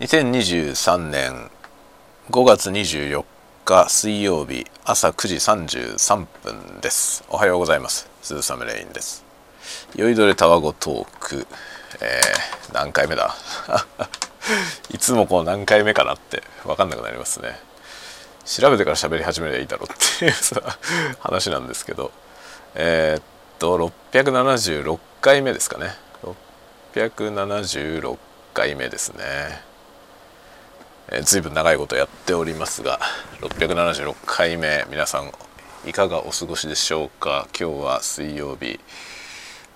2023年5月24日水曜日朝9時33分です。おはようございます。鈴雨レインです。酔いどれたわごトーク、えー、何回目だ？いつもこう何回目かなって分かんなくなりますね。調べてから喋り始めればいいだろうっていう話なんですけど。えー、っと676回目ですかね。676回目ですね。えー、随分長いことやっておりますが676回目皆さんいかがお過ごしでしょうか？今日は水曜日、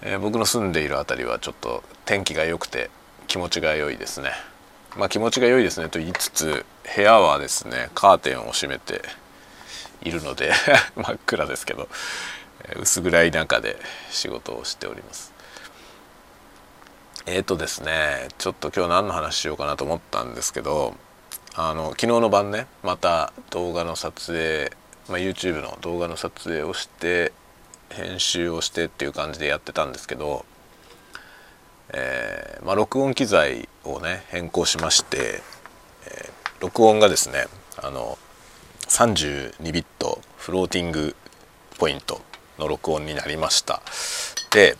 えー、僕の住んでいる辺りはちょっと天気が良くて気持ちが良いですね。まあ気持ちが良いですねと言いつつ部屋はですねカーテンを閉めているので 真っ暗ですけど薄暗い中で仕事をしております。えっ、ー、とですねちょっと今日何の話しようかなと思ったんですけどあの昨日の晩ねまた動画の撮影、まあ、YouTube の動画の撮影をして編集をしてっていう感じでやってたんですけど、えー、まあ、録音機材をね変更しまして、えー、録音がですねあの32ビットフローティングポイントの録音になりました。で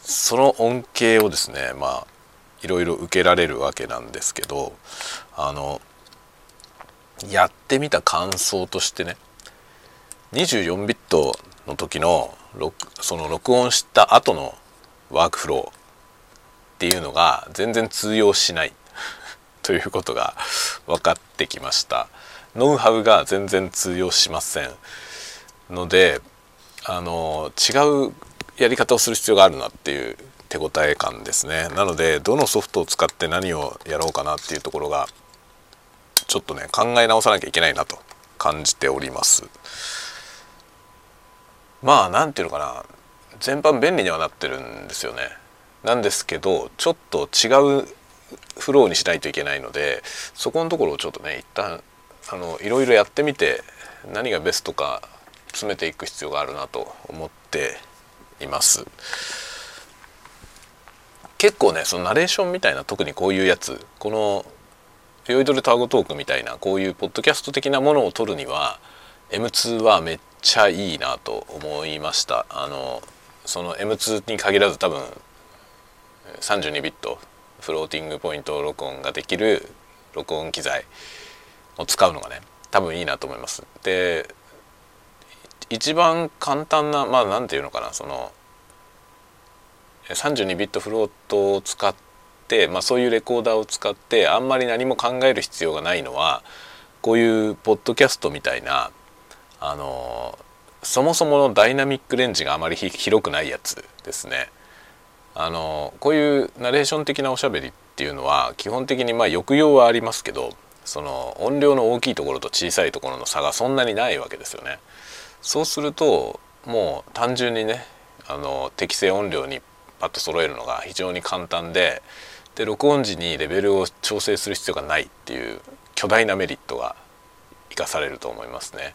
その恩恵をですねまあいろいろ受けられるわけなんですけどあのやってみた感想としてね24ビットの時のその録音した後のワークフローっていうのが全然通用しない。ということが分かってきました。ノウハウが全然通用しません。のであの違うやり方をする必要があるなっていう手応え感ですね。なのでどのソフトを使って何をやろうかなっていうところがちょっとね考え直さなきゃいけないなと感じております。まあ何ていうのかな。全般便利にはなってるんですよね。なんですけどちょっと違うフローにしないといけないのでそこのところをちょっとね一旦あのいろいろやってみて何がベストか詰めていく必要があるなと思っています。結構ねそのナレーションみたいな特にこういうやつこの「酔いどれタワゴトーク」みたいなこういうポッドキャスト的なものを撮るには M2 はめっちゃいいなと思いましたあのその M2 に限らず多分32ビットフローティングポイント録音ができる録音機材を使うのがね多分いいなと思います。で一番簡単なまあ何て言うのかなその32ビットフロートを使って、まあ、そういうレコーダーを使ってあんまり何も考える必要がないのはこういうポッドキャストみたいなあのそもそものダイナミックレンジがあまり広くないやつですね。あのこういうナレーション的なおしゃべりっていうのは基本的にまあ抑揚はありますけどその音量の大きいところと小さいところの差がそんなにないわけですよね。そうするともう単純にねあの適正音量にパッと揃えるのが非常に簡単でで録音時にレベルを調整する必要がないっていう巨大なメリットが生かされると思いますね。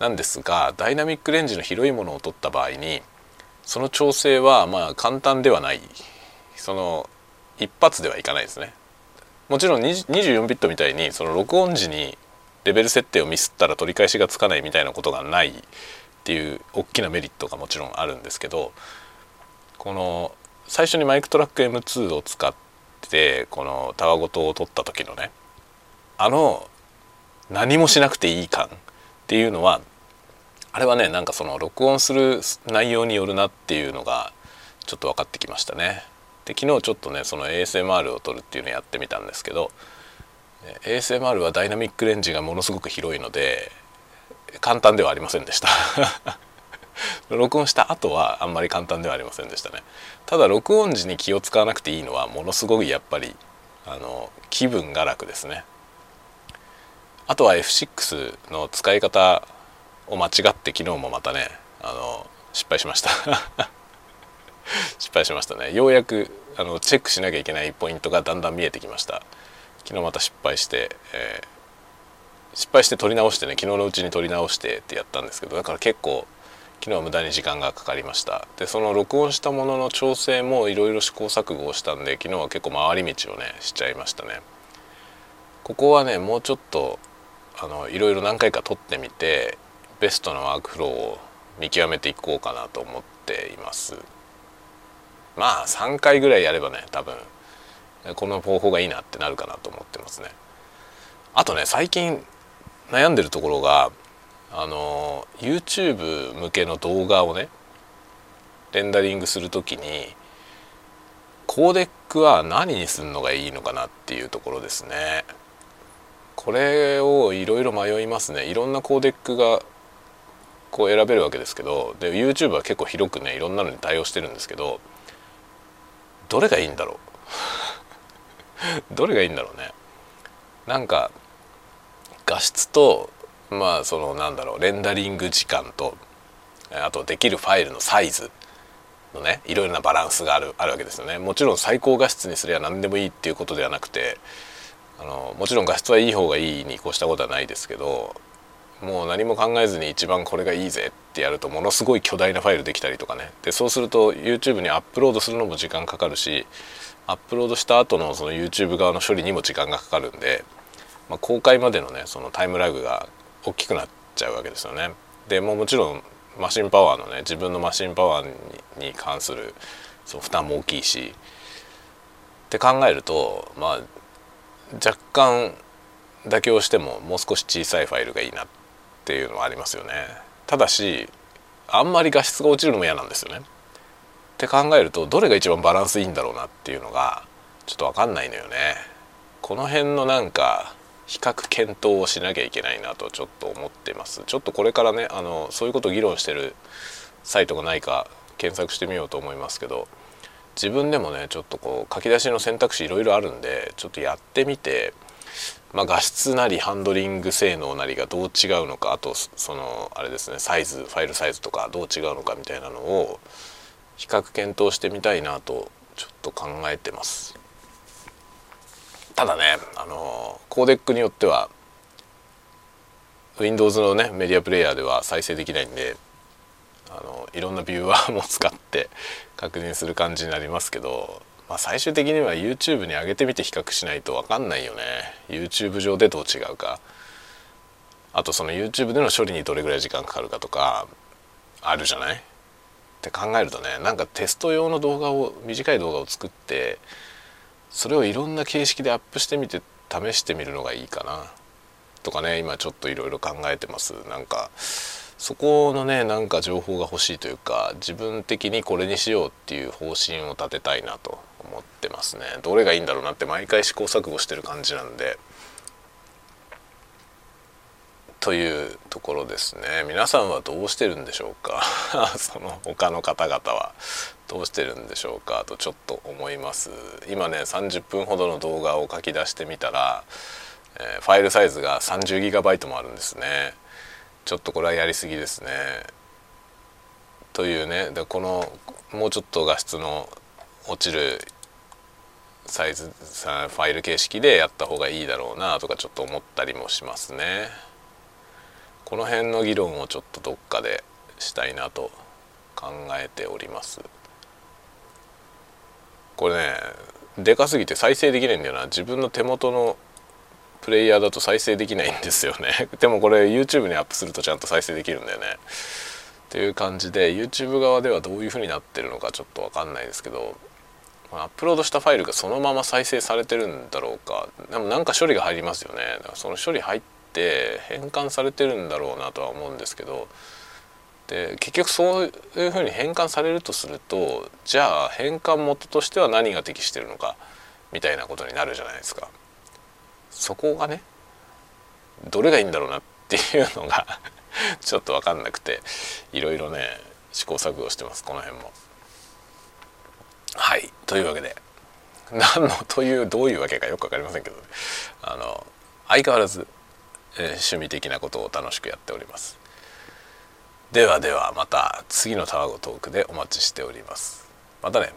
なんですがダイナミックレンジの広いものを取った場合にその調整はまあ簡単ではないその一発ではいかないですね。もちろん24ビットみたいにその録音時にレベル設定をミスったら取り返しがつかないみたいなことがないっていう大きなメリットがもちろんあるんですけどこの最初にマイクトラック M2 を使ってこのタワごとを取った時のねあの何もしなくていい感っていうのはあれはねなんかその録音する内容によるなっていうのがちょっと分かってきましたね。で昨日ちょっとねその ASMR を撮るっていうのをやってみたんですけど ASMR はダイナミックレンジがものすごく広いので簡単ではありませんでした 録音した後はあんまり簡単ではありませんでしたね。ただ録音時に気を使わなくていいのはものすごいやっぱりあの気分が楽ですね。あとは F6 の使い方を間違って昨日もまたねあの失敗しました。失敗しましたね。ようやくあのチェックしなきゃいけないポイントがだんだん見えてきました。昨日また失敗して、えー、失敗して撮り直してね昨日のうちに撮り直してってやったんですけどだから結構昨日は無駄に時間がかかりました。でその録音したものの調整もいろいろ試行錯誤をしたんで昨日は結構回り道をねしちゃいましたね。ここはねもうちょっとあのいろいろ何回か撮ってみてベストなワークフローを見極めていこうかなと思っています。まあ3回ぐらいやればね多分この方法がいいなってなるかなと思ってますね。あとね最近悩んでるところがあの YouTube 向けの動画をねレンダリングする時にコーデックは何にするのがいいのかなっていうところですね。これをいろいろ迷いますね。いろんなコーデックがこう選べるわけですけどで YouTube は結構広くねいろんなのに対応してるんですけどどれがいいんだろう？どれがいいんだろうね。なんか画質とまあそのなんだろうレンダリング時間とあとできるファイルのサイズのねいろいろなバランスがあるあるわけですよね。もちろん最高画質にすれば何でもいいっていうことではなくてあのもちろん画質はいい方がいいに越したことはないですけどもう何も考えずに一番これがいいぜってやるとものすごい巨大なファイルできたりとかね。でそうすると YouTube にアップロードするのも時間かかるしアップロードした後のその YouTube 側の処理にも時間がかかるんで、まあ、公開までのねそのタイムラグが大きくなっちゃうわけですよね。でももちろんマシンパワーのね自分のマシンパワーに関するその負担も大きいしって考えるとまあ若干妥協してももう少し小さいファイルがいいなっていうのはありますよね。ただしあんまり画質が落ちるのも嫌なんですよね。って考えるとどれが一番バランスいいんだろうなっていうのがちょっと分かんないのよね。この辺のなんか比較検討をしなきゃいけないなとちょっと思ってますちょっとこれからねあのそういうことを議論してるサイトがないか検索してみようと思いますけど自分でもねちょっとこう書き出しの選択肢いろいろあるんでちょっとやってみて、まあ、画質なりハンドリング性能なりがどう違うのかあとそのあれですねサイズファイルサイズとかどう違うのかみたいなのを比較検討してみたいなとちょっと考えてます。ただねあのコーデックによっては Windows のねメディアプレイヤーでは再生できないんであのいろんなビューワーも使って確認する感じになりますけど、まあ、最終的には YouTube に上げてみて比較しないと分かんないよね。YouTube 上でどう違うか。あとその YouTube での処理にどれぐらい時間かかるかとかあるじゃない？って考えるとねなんかテスト用の動画を短い動画を作ってそれをいろんな形式でアップしてみて試してみるのがいいかな。とかね今ちょっといろいろ考えてます。なんかそこのねなんか情報が欲しいというか自分的にこれにしようっていう方針を立てたいなと思ってますね。どれがいいんだろうなって毎回試行錯誤してる感じなんで。というところですね。皆さんはどうしてるんでしょうか？その他の方々は。どうしてるんでしょうかとちょっと思います。今ね30分ほどの動画を書き出してみたら、えー、ファイルサイズが 30GB もあるんですね。ちょっとこれはやりすぎですね。というねでこのもうちょっと画質の落ちるサイズファイル形式でやった方がいいだろうなとかちょっと思ったりもしますね。この辺の議論をちょっとどっかでしたいなと考えております。これねでかすぎて再生できないんだよな。自分の手元のプレイヤーだと再生できないんですよね。でもこれ YouTube にアップするとちゃんと再生できるんだよね。っていう感じで YouTube 側ではどういう風になってるのかちょっと分かんないですけどアップロードしたファイルがそのまま再生されてるんだろうか。でもなんか処理が入りますよね。だからその処理入って変換されてるんだろうなとは思うんですけどで結局そういうふうに変換されるとするとじゃあ変換元としては何が適してるのかみたいなことになるじゃないですか。そこがねどれがいいんだろうなっていうのが ちょっと分かんなくていろいろね試行錯誤してますこの辺も。はいというわけで何のというどういうわけかよく分かりませんけど、あの相変わらずえー、趣味的なことを楽しくやっておりますではではまた次の卵トークでお待ちしております。またね。